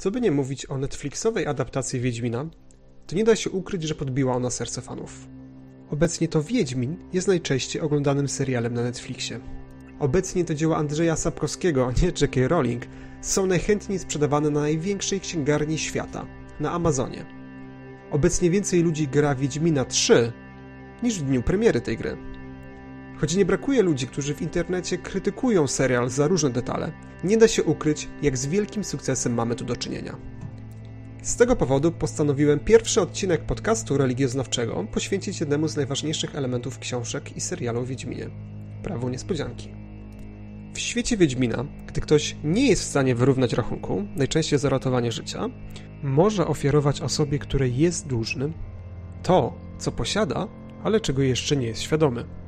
Co by nie mówić o Netflixowej adaptacji Wiedźmina, to nie da się ukryć, że podbiła ona serce fanów. Obecnie to Wiedźmin jest najczęściej oglądanym serialem na Netflixie. Obecnie to dzieła Andrzeja Sapkowskiego, a nie J.K. Rowling, są najchętniej sprzedawane na największej księgarni świata, na Amazonie. Obecnie więcej ludzi gra Wiedźmina 3 niż w dniu premiery tej gry. Choć nie brakuje ludzi, którzy w internecie krytykują serial za różne detale, nie da się ukryć, jak z wielkim sukcesem mamy tu do czynienia. Z tego powodu postanowiłem pierwszy odcinek podcastu religioznawczego poświęcić jednemu z najważniejszych elementów książek i serialu Wiedźminie prawu niespodzianki. W świecie Wiedźmina, gdy ktoś nie jest w stanie wyrównać rachunku, najczęściej za ratowanie życia, może ofiarować osobie, której jest dłużny, to, co posiada, ale czego jeszcze nie jest świadomy.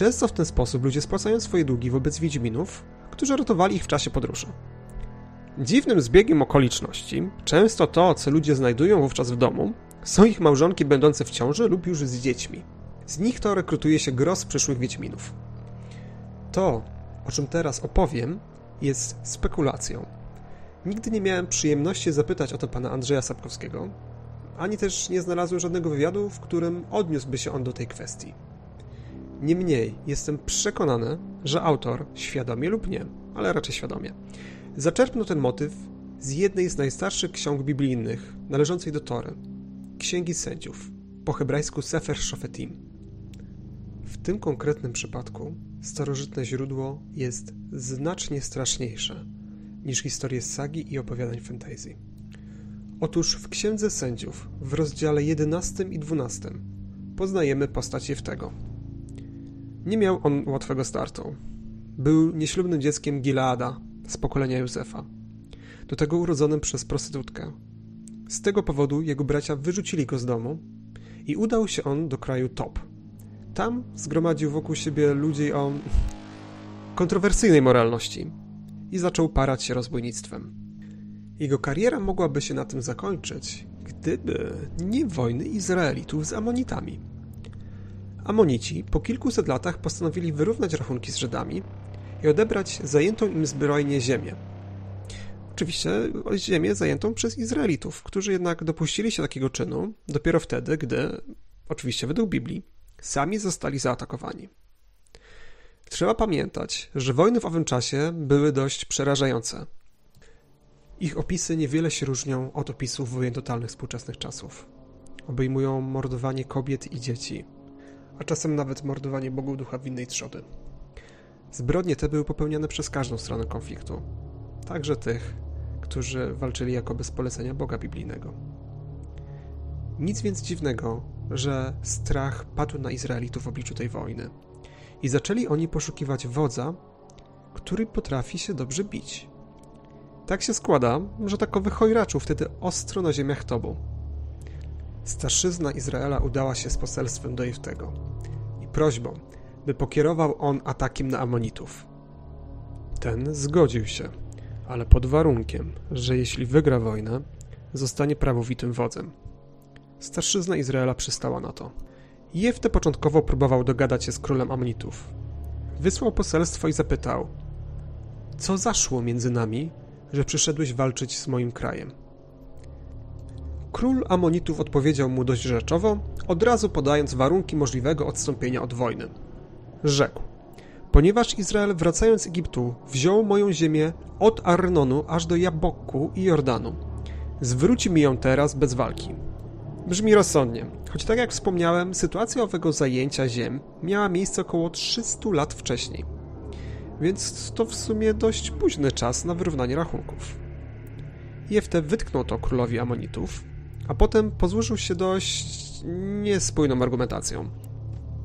Często w ten sposób ludzie spłacają swoje długi wobec Wiedźminów, którzy ratowali ich w czasie podróży. Dziwnym zbiegiem okoliczności, często to, co ludzie znajdują wówczas w domu, są ich małżonki będące w ciąży lub już z dziećmi. Z nich to rekrutuje się gros przyszłych Wiedźminów. To, o czym teraz opowiem, jest spekulacją. Nigdy nie miałem przyjemności zapytać o to pana Andrzeja Sapkowskiego, ani też nie znalazłem żadnego wywiadu, w którym odniósłby się on do tej kwestii. Niemniej jestem przekonany, że autor, świadomie lub nie, ale raczej świadomie, zaczerpnął ten motyw z jednej z najstarszych ksiąg biblijnych należącej do Tory, Księgi Sędziów, po hebrajsku Sefer Shofetim. W tym konkretnym przypadku starożytne źródło jest znacznie straszniejsze niż historie sagi i opowiadań fantasy. Otóż w Księdze Sędziów w rozdziale 11 i 12 poznajemy postać Jeftego. Nie miał on łatwego startu. Był nieślubnym dzieckiem Gileada z pokolenia Józefa, do tego urodzonym przez prostytutkę. Z tego powodu jego bracia wyrzucili go z domu i udał się on do kraju Top – tam zgromadził wokół siebie ludzi o kontrowersyjnej moralności i zaczął parać się rozbójnictwem. Jego kariera mogłaby się na tym zakończyć, gdyby nie wojny Izraelitów z Amonitami. Amonici po kilkuset latach postanowili wyrównać rachunki z Żydami i odebrać zajętą im zbrojnie ziemię. Oczywiście ziemię zajętą przez Izraelitów, którzy jednak dopuścili się takiego czynu dopiero wtedy, gdy, oczywiście według Biblii, sami zostali zaatakowani. Trzeba pamiętać, że wojny w owym czasie były dość przerażające. Ich opisy niewiele się różnią od opisów wojen totalnych współczesnych czasów. Obejmują mordowanie kobiet i dzieci, a czasem nawet mordowanie bogów ducha winnej trzody. Zbrodnie te były popełniane przez każdą stronę konfliktu, także tych, którzy walczyli jako bez polecenia Boga biblijnego. Nic więc dziwnego, że strach padł na Izraelitów w obliczu tej wojny. I zaczęli oni poszukiwać wodza, który potrafi się dobrze bić. Tak się składa, że takowych chojraczów wtedy ostro na ziemiach Tobu. Starszyzna Izraela udała się z poselstwem do Jeftego i prośbą, by pokierował on atakiem na Amonitów. Ten zgodził się, ale pod warunkiem, że jeśli wygra wojnę, zostanie prawowitym wodzem. Starszyzna Izraela przystała na to. Jefte początkowo próbował dogadać się z królem Amonitów. Wysłał poselstwo i zapytał: Co zaszło między nami, że przyszedłeś walczyć z moim krajem? Król Amonitów odpowiedział mu dość rzeczowo, od razu podając warunki możliwego odstąpienia od wojny. Rzekł: Ponieważ Izrael wracając z Egiptu wziął moją ziemię od Arnonu aż do Jabokku i Jordanu, zwróci mi ją teraz bez walki. Brzmi rozsądnie. Choć tak jak wspomniałem, sytuacja owego zajęcia ziem miała miejsce około 300 lat wcześniej. Więc to w sumie dość późny czas na wyrównanie rachunków. Jefte wytknął to królowi Amonitów, a potem pozłożył się dość niespójną argumentacją.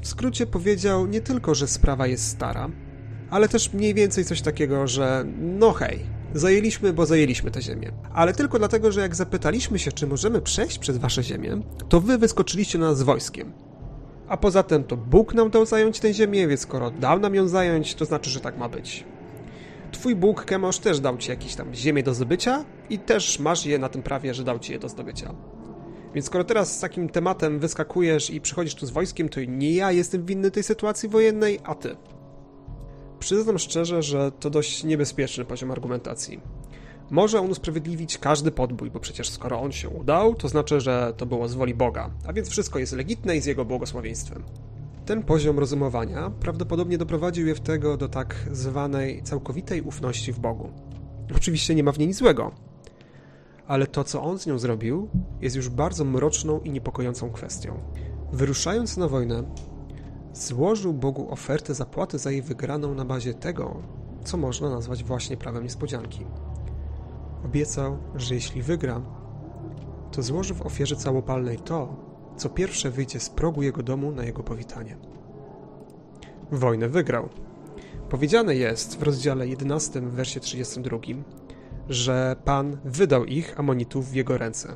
W skrócie powiedział nie tylko, że sprawa jest stara, ale też mniej więcej coś takiego, że no hej, Zajęliśmy, bo zajęliśmy tę ziemię. Ale tylko dlatego, że jak zapytaliśmy się, czy możemy przejść przez wasze ziemię, to wy wyskoczyliście na nas z wojskiem. A poza tym to Bóg nam dał zająć tę ziemię, więc skoro dał nam ją zająć, to znaczy, że tak ma być. Twój Bóg, Kemosz, też dał ci jakieś tam ziemię do zdobycia i też masz je na tym prawie, że dał ci je do zdobycia. Więc skoro teraz z takim tematem wyskakujesz i przychodzisz tu z wojskiem, to nie ja jestem winny tej sytuacji wojennej, a ty. Przyznam szczerze, że to dość niebezpieczny poziom argumentacji. Może on usprawiedliwić każdy podbój, bo przecież skoro on się udał, to znaczy, że to było z woli Boga, a więc wszystko jest legitne i z jego błogosławieństwem. Ten poziom rozumowania prawdopodobnie doprowadził je w tego do tak zwanej całkowitej ufności w Bogu. Oczywiście nie ma w niej nic złego, ale to, co on z nią zrobił, jest już bardzo mroczną i niepokojącą kwestią. Wyruszając na wojnę, złożył Bogu ofertę zapłaty za jej wygraną na bazie tego, co można nazwać właśnie prawem niespodzianki. Obiecał, że jeśli wygra, to złoży w ofierze całopalnej to, co pierwsze wyjdzie z progu jego domu na jego powitanie. Wojnę wygrał. Powiedziane jest w rozdziale 11, w wersie 32, że Pan wydał ich, Amonitów, w jego ręce.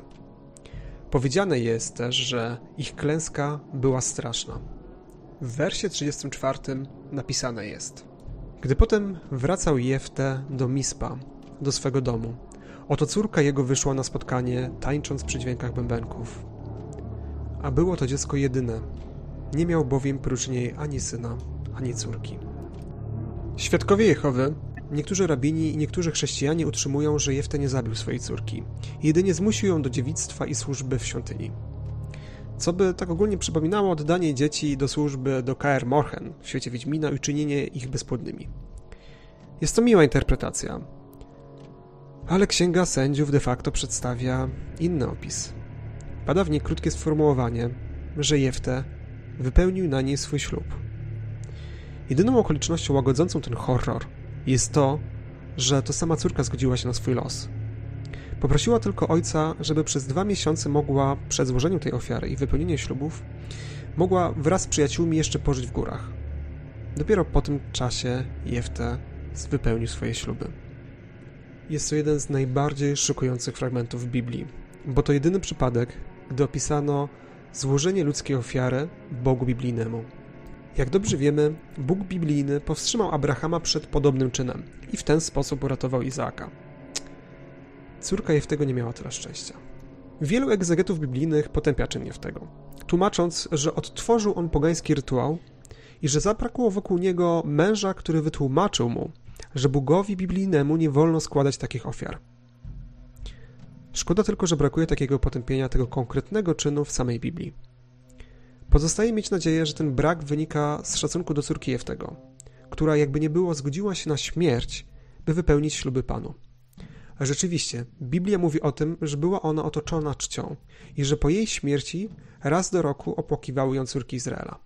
Powiedziane jest też, że ich klęska była straszna. W wersie 34 napisane jest: Gdy potem wracał Jefte do Mispa, do swego domu, oto córka jego wyszła na spotkanie, tańcząc przy dźwiękach bębenków. A było to dziecko jedyne. Nie miał bowiem prócz niej ani syna, ani córki. Świadkowie Jehowy, niektórzy rabini i niektórzy chrześcijanie utrzymują, że Jefte nie zabił swojej córki. Jedynie zmusił ją do dziewictwa i służby w świątyni. Co by tak ogólnie przypominało oddanie dzieci do służby do KR Morhen w świecie Wiedźmina i uczynienie ich bezpłodnymi. Jest to miła interpretacja, ale Księga Sędziów de facto przedstawia inny opis. Pada w niej krótkie sformułowanie, że Jefte wypełnił na niej swój ślub. Jedyną okolicznością łagodzącą ten horror jest to, że to sama córka zgodziła się na swój los. Poprosiła tylko ojca, żeby przez dwa miesiące mogła, przed złożeniem tej ofiary i wypełnieniem ślubów, mogła wraz z przyjaciółmi jeszcze pożyć w górach. Dopiero po tym czasie Jefte wypełnił swoje śluby. Jest to jeden z najbardziej szokujących fragmentów Biblii, bo to jedyny przypadek, gdy opisano złożenie ludzkiej ofiary Bogu biblijnemu. Jak dobrze wiemy, Bóg biblijny powstrzymał Abrahama przed podobnym czynem i w ten sposób uratował Izaaka. Córka Jeftego nie miała tyle szczęścia. Wielu egzegetów biblijnych potępia czyn Jeftego, tłumacząc, że odtworzył on pogański rytuał i że zabrakło wokół niego męża, który wytłumaczył mu, że Bogowi biblijnemu nie wolno składać takich ofiar. Szkoda tylko, że brakuje takiego potępienia tego konkretnego czynu w samej Biblii. Pozostaje mieć nadzieję, że ten brak wynika z szacunku do córki Jeftego, która jakby nie było zgodziła się na śmierć, by wypełnić śluby Panu. Rzeczywiście, Biblia mówi o tym, że była ona otoczona czcią i że po jej śmierci raz do roku opłakiwały ją córki Izraela.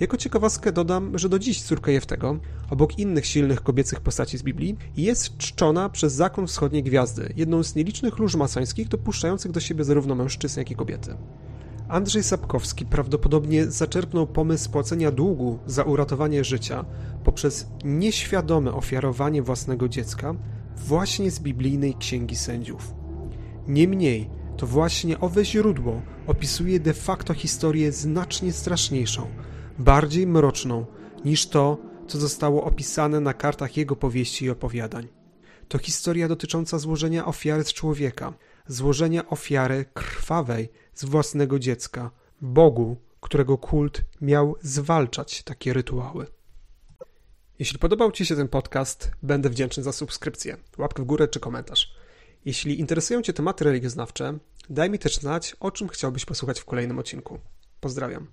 Jako ciekawostkę dodam, że do dziś córka Jeftego, obok innych silnych kobiecych postaci z Biblii, jest czczona przez zakon wschodniej gwiazdy, jedną z nielicznych lóż masońskich dopuszczających do siebie zarówno mężczyzn, jak i kobiety. Andrzej Sapkowski prawdopodobnie zaczerpnął pomysł spłacenia długu za uratowanie życia poprzez nieświadome ofiarowanie własnego dziecka właśnie z biblijnej Księgi Sędziów. Niemniej, to właśnie owe źródło opisuje de facto historię znacznie straszniejszą, bardziej mroczną niż to, co zostało opisane na kartach jego powieści i opowiadań. To historia dotycząca złożenia ofiary z człowieka, złożenia ofiary krwawej z własnego dziecka, Bogu, którego kult miał zwalczać takie rytuały. Jeśli podobał Ci się ten podcast, będę wdzięczny za subskrypcję, łapkę w górę czy komentarz. Jeśli interesują Cię tematy religioznawcze, daj mi też znać, o czym chciałbyś posłuchać w kolejnym odcinku. Pozdrawiam.